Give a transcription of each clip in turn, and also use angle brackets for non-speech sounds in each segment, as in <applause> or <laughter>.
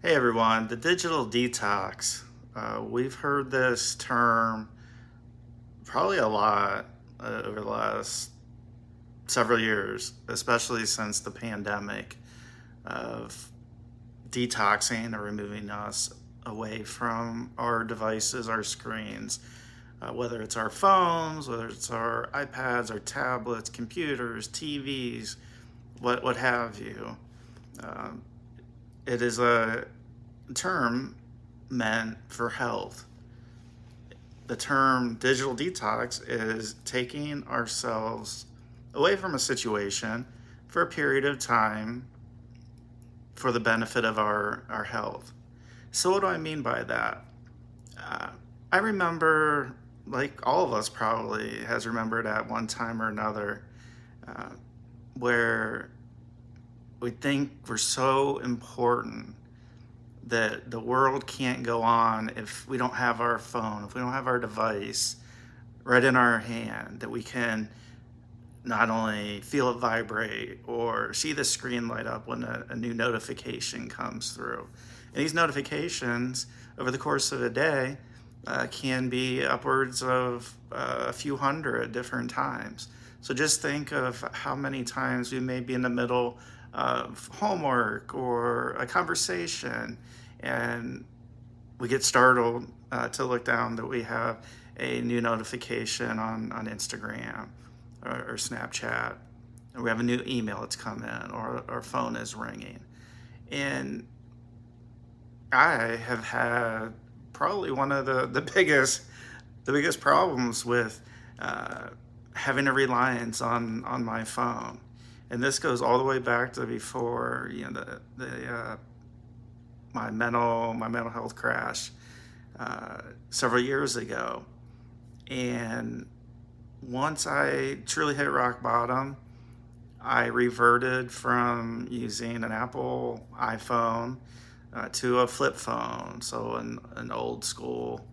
Hey everyone, the digital detox. Uh, we've heard this term probably a lot uh, over the last several years, especially since the pandemic of detoxing or removing us away from our devices, our screens, uh, whether it's our phones, whether it's our iPads, our tablets, computers, TVs, what, what have you. Um, it is a term meant for health. The term digital detox is taking ourselves away from a situation for a period of time for the benefit of our, our health. So, what do I mean by that? Uh, I remember, like all of us probably has remembered at one time or another, uh, where we think we're so important that the world can't go on if we don't have our phone, if we don't have our device right in our hand, that we can not only feel it vibrate or see the screen light up when a, a new notification comes through. And these notifications over the course of a day uh, can be upwards of uh, a few hundred at different times. So just think of how many times we may be in the middle of homework or a conversation, and we get startled uh, to look down that we have a new notification on, on Instagram or, or Snapchat, or we have a new email that's come in, or our phone is ringing. And I have had probably one of the, the <laughs> biggest the biggest problems with uh, having a reliance on on my phone and this goes all the way back to before you know the the uh, my mental my mental health crash uh, several years ago, and once I truly hit rock bottom, I reverted from using an Apple iPhone uh, to a flip phone, so an, an old school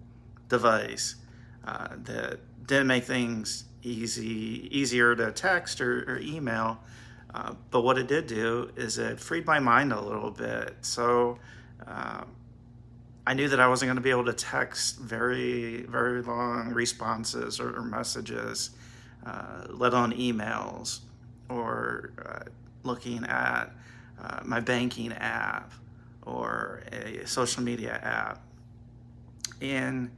device uh, that didn't make things easy easier to text or, or email uh, but what it did do is it freed my mind a little bit. So uh, I knew that I wasn't going to be able to text very, very long responses or, or messages, uh, let alone emails or uh, looking at uh, my banking app or a social media app. And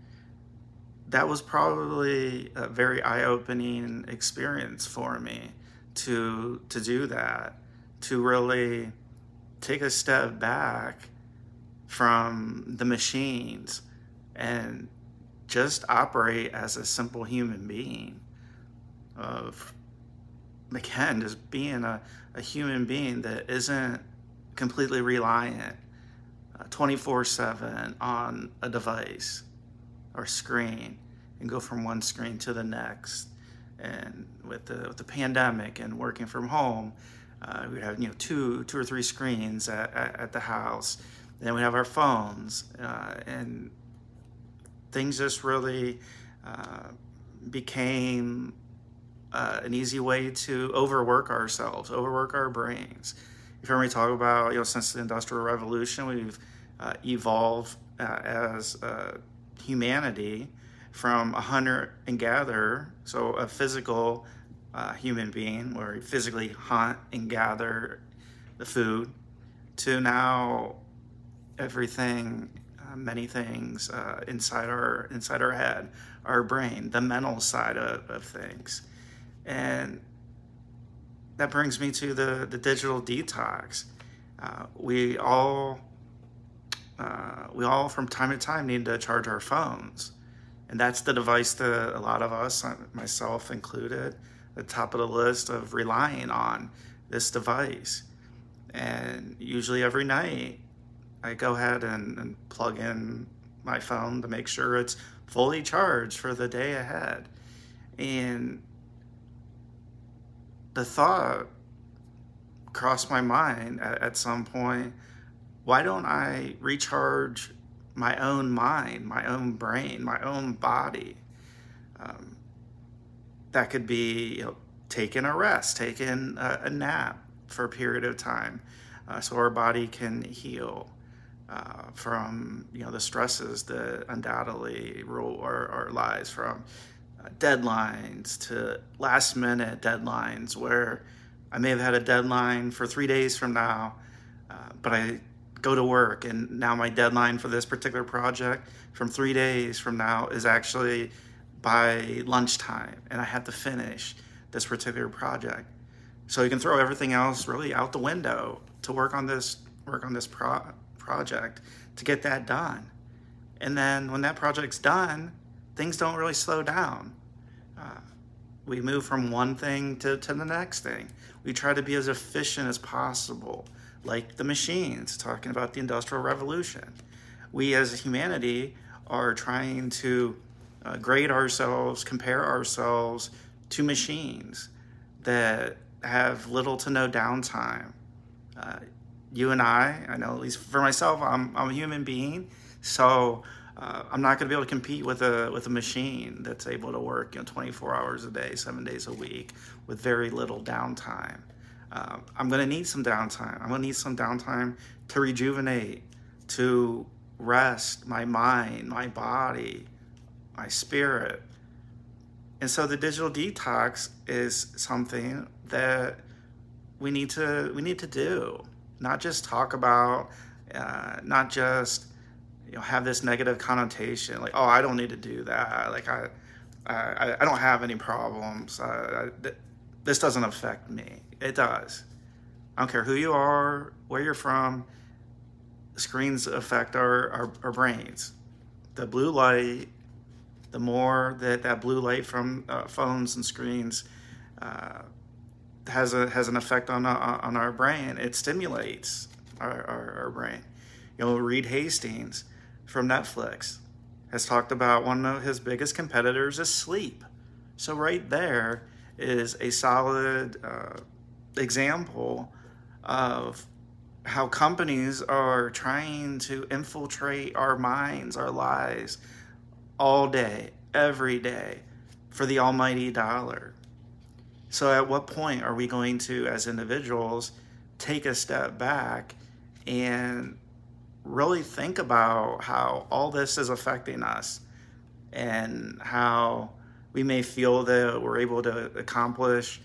that was probably a very eye opening experience for me to to do that to really take a step back from the machines and just operate as a simple human being of again just being a, a human being that isn't completely reliant uh, 24 7 on a device or screen and go from one screen to the next and with the with the pandemic and working from home, uh, we have you know two two or three screens at, at, at the house. Then we have our phones, uh, and things just really uh, became uh, an easy way to overwork ourselves, overwork our brains. You've heard me talk about you know since the Industrial Revolution, we've uh, evolved uh, as humanity from a hunter and gatherer, so a physical uh, human being where we physically hunt and gather the food, to now everything, uh, many things uh, inside our inside our head, our brain, the mental side of, of things, and that brings me to the the digital detox. Uh, we all uh, we all from time to time need to charge our phones and that's the device that a lot of us, uh, myself included, the top of the list of relying on this device. And usually every night, I go ahead and, and plug in my phone to make sure it's fully charged for the day ahead. And the thought crossed my mind at, at some point why don't I recharge my own mind, my own brain, my own body. Um, that could be you know, taking a rest, taking a, a, nap for a period of time uh, so our body can heal. uh, from you know the stresses that undoubtedly rule our, our lives from uh, deadlines to last minute deadlines where I may have had a deadline for three days from now, uh, but I go to work and now my deadline for this particular project from three days from now is actually by lunchtime and I have to finish this particular project. So you can throw everything else really out the window to work on this work on this pro- project to get that done. And then when that project's done, things don't really slow down. Uh, we move from one thing to, to the next thing. We try to be as efficient as possible, like the machines, talking about the Industrial Revolution. We as humanity are trying to uh, grade ourselves, compare ourselves to machines that have little to no downtime. Uh, you and I, I know at least for myself, I'm, I'm a human being, so uh, I'm not going to be able to compete with a with a machine that's able to work you know 24 hours a day, seven days a week, with very little downtime. Uh, I'm to need some downtime. I'm to need some downtime to rejuvenate, to rest my mind, my body, my spirit. And so the digital detox is something that we need to we need to do, not just talk about, uh, not just you know have this negative connotation like oh I don't need to do that like I I, I don't have any problems uh, th- this doesn't affect me it does I don't care who you are where you're from screens affect our, our, our brains the blue light the more that that blue light from uh, phones and screens uh, has a has an effect on uh, on our brain. It stimulates our, our, our, brain. You know, Reed Hastings from Netflix has talked about one of his biggest competitors is sleep. So right there is a solid uh, example of how companies are trying to infiltrate our minds, our lives, all day, every day for the almighty dollar. So, at what point are we going to, as individuals, take a step back and really think about how all this is affecting us and how we may feel that we're able to accomplish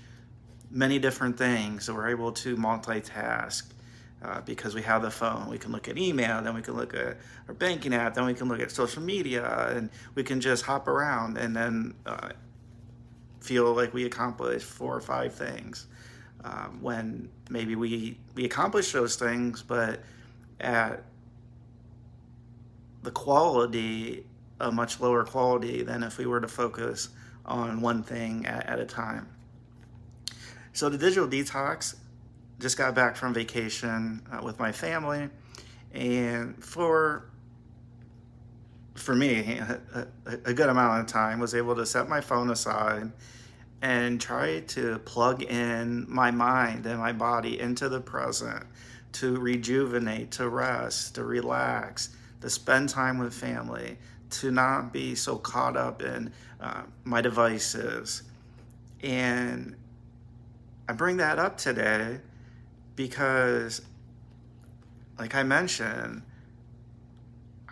many different things, So we're able to multitask, uh, because we have the phone. We can look at email, then we can look at our banking app, then we can look at social media, and we can just hop around and then uh, feel like we accomplished four or five things. Um, when maybe we we accomplish those things, but at the quality a much lower quality than if we were to focus on one thing at, at a time. So the digital detox just got back from vacation uh, with my family, and for for me, <laughs> a, a, good amount of time was able to set my phone aside and try to plug in my mind and my body into the present to rejuvenate, to rest, to relax, to spend time with family, to not be so caught up in uh, my devices. And I bring that up today because, like I mentioned,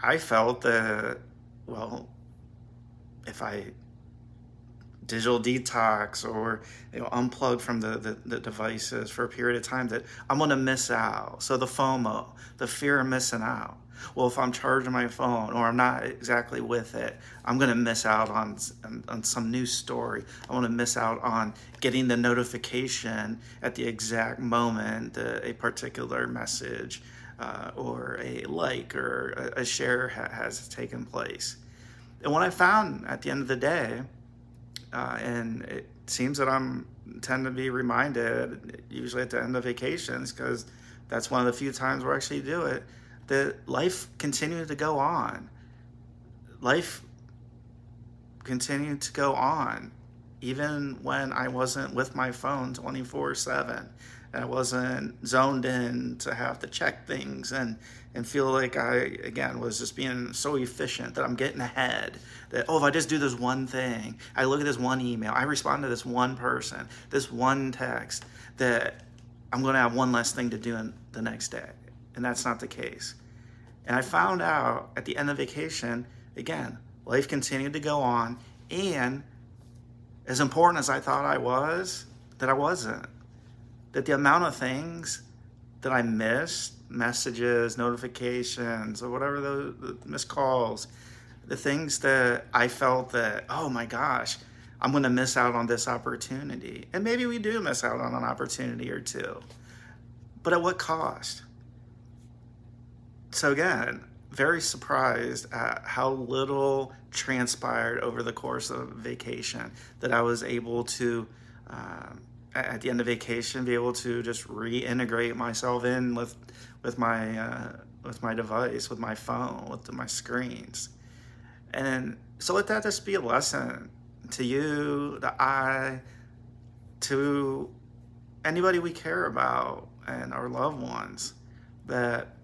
I felt that, well, if I digital detox or you know, unplug from the, the, the, devices for a period of time that I'm going to miss out. So the FOMO, the fear of missing out. Well, if I'm charging my phone or I'm not exactly with it, I'm going to miss out on, on some new story. I want to miss out on getting the notification at the exact moment a particular message uh, or a like or a, a share ha- has taken place. And what I found at the end of the day, uh, and it seems that I'm tend to be reminded usually at the end of vacations because that's one of the few times where I actually do it that life continued to go on. Life continued to go on even when I wasn't with my phone 24 7. I wasn't zoned in to have to check things and, and feel like I, again, was just being so efficient that I'm getting ahead. That, oh, if I just do this one thing, I look at this one email, I respond to this one person, this one text, that I'm going to have one less thing to do in the next day. And that's not the case. And I found out at the end of vacation, again, life continued to go on. And as important as I thought I was, that I wasn't. That the amount of things that I missed, messages, notifications, or whatever those the missed calls, the things that I felt that, oh my gosh, I'm going to miss out on this opportunity. And maybe we do miss out on an opportunity or two. But at what cost? So, again, very surprised at how little transpired over the course of vacation that I was able to, um, at the end of vacation, be able to just reintegrate myself in with, with my, uh, with my device, with my phone, with my screens. And so let that just be a lesson to you, to I, to anybody we care about and our loved ones that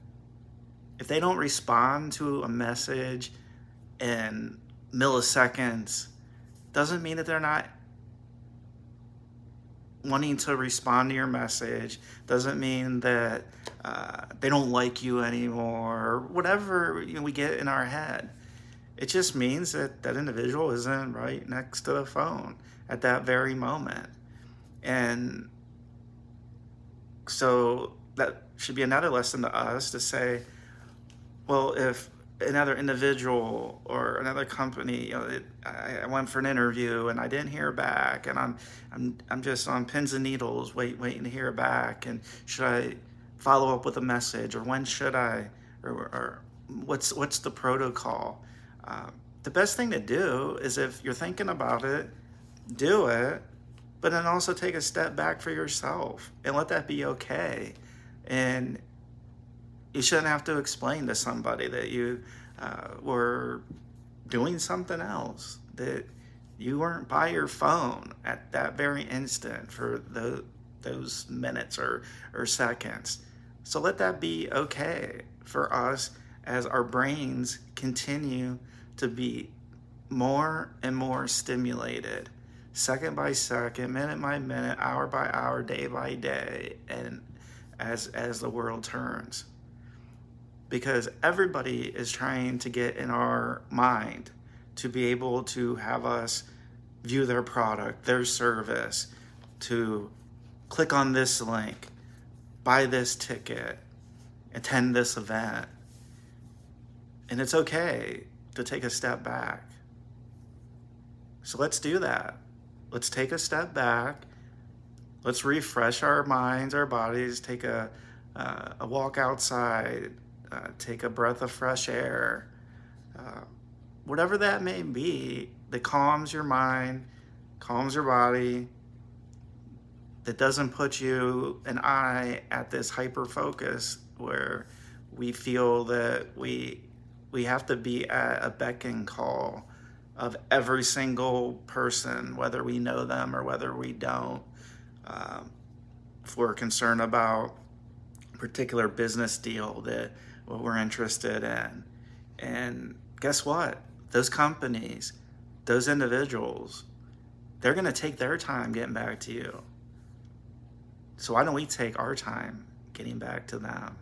if they don't respond to a message in milliseconds, doesn't mean that they're not wanting to respond to your message doesn't mean that uh, they don't like you anymore or whatever you know, we get in our head it just means that that individual isn't right next to the phone at that very moment. And so that should be another lesson to us to say, well, if another individual or another company, you know, it, I, I, went for an interview and I didn't hear back, and I'm I'm I'm just on pins and needles, wait, waiting to hear back, and should I follow up with a message, or when should I, or, or what's what's the protocol? Um, the best thing to do is if you're thinking about it, do it, but then also take a step back for yourself and let that be okay. And you shouldn't have to explain to somebody that you uh, were doing something else, that you weren't by your phone at that very instant for the, those minutes or, or seconds. So let that be okay for us as our brains continue to be more and more stimulated second by second minute by minute hour by hour day by day and as as the world turns because everybody is trying to get in our mind to be able to have us view their product their service to click on this link buy this ticket attend this event and it's okay to take a step back. So let's do that. Let's take a step back. Let's refresh our minds, our bodies, take a, uh, a walk outside, uh, take a breath of fresh air. Uh, whatever that may be that calms your mind, calms your body, that doesn't put you and I at this hyper focus where we feel that we we have to be at a beck and call of every single person, whether we know them or whether we don't. Um, if we're concerned about a particular business deal that what we're interested in. And guess what? Those companies, those individuals, they're going to take their time getting back to you. So why don't we take our time getting back to them?